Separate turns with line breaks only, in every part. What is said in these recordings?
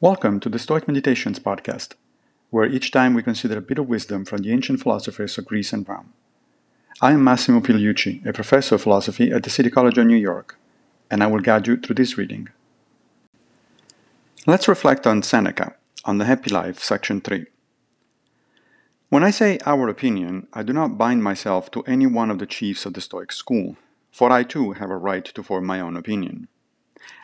Welcome to the Stoic Meditations podcast, where each time we consider a bit of wisdom from the ancient philosophers of Greece and Rome. I am Massimo Pigliucci, a professor of philosophy at the City College of New York, and I will guide you through this reading. Let's reflect on Seneca, on the Happy Life, section 3. When I say our opinion, I do not bind myself to any one of the chiefs of the Stoic school, for I too have a right to form my own opinion.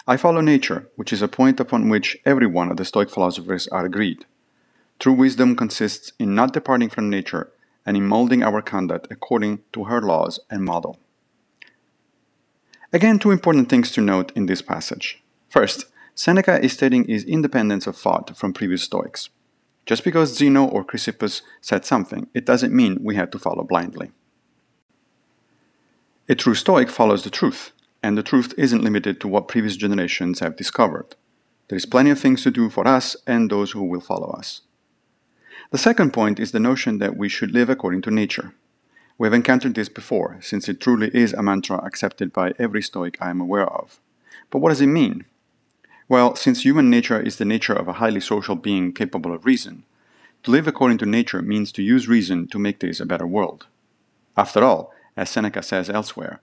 I follow nature, which is a point upon which every one of the Stoic philosophers are agreed. True wisdom consists in not departing from nature and in molding our conduct according to her laws and model. Again, two important things to note in this passage. First, Seneca is stating his independence of thought from previous Stoics. Just because Zeno or Chrysippus said something, it doesn't mean we had to follow blindly. A true Stoic follows the truth, and the truth isn't limited to what previous generations have discovered. There is plenty of things to do for us and those who will follow us. The second point is the notion that we should live according to nature. We have encountered this before, since it truly is a mantra accepted by every Stoic I am aware of. But what does it mean? Well, since human nature is the nature of a highly social being capable of reason, to live according to nature means to use reason to make this a better world. After all, as Seneca says elsewhere,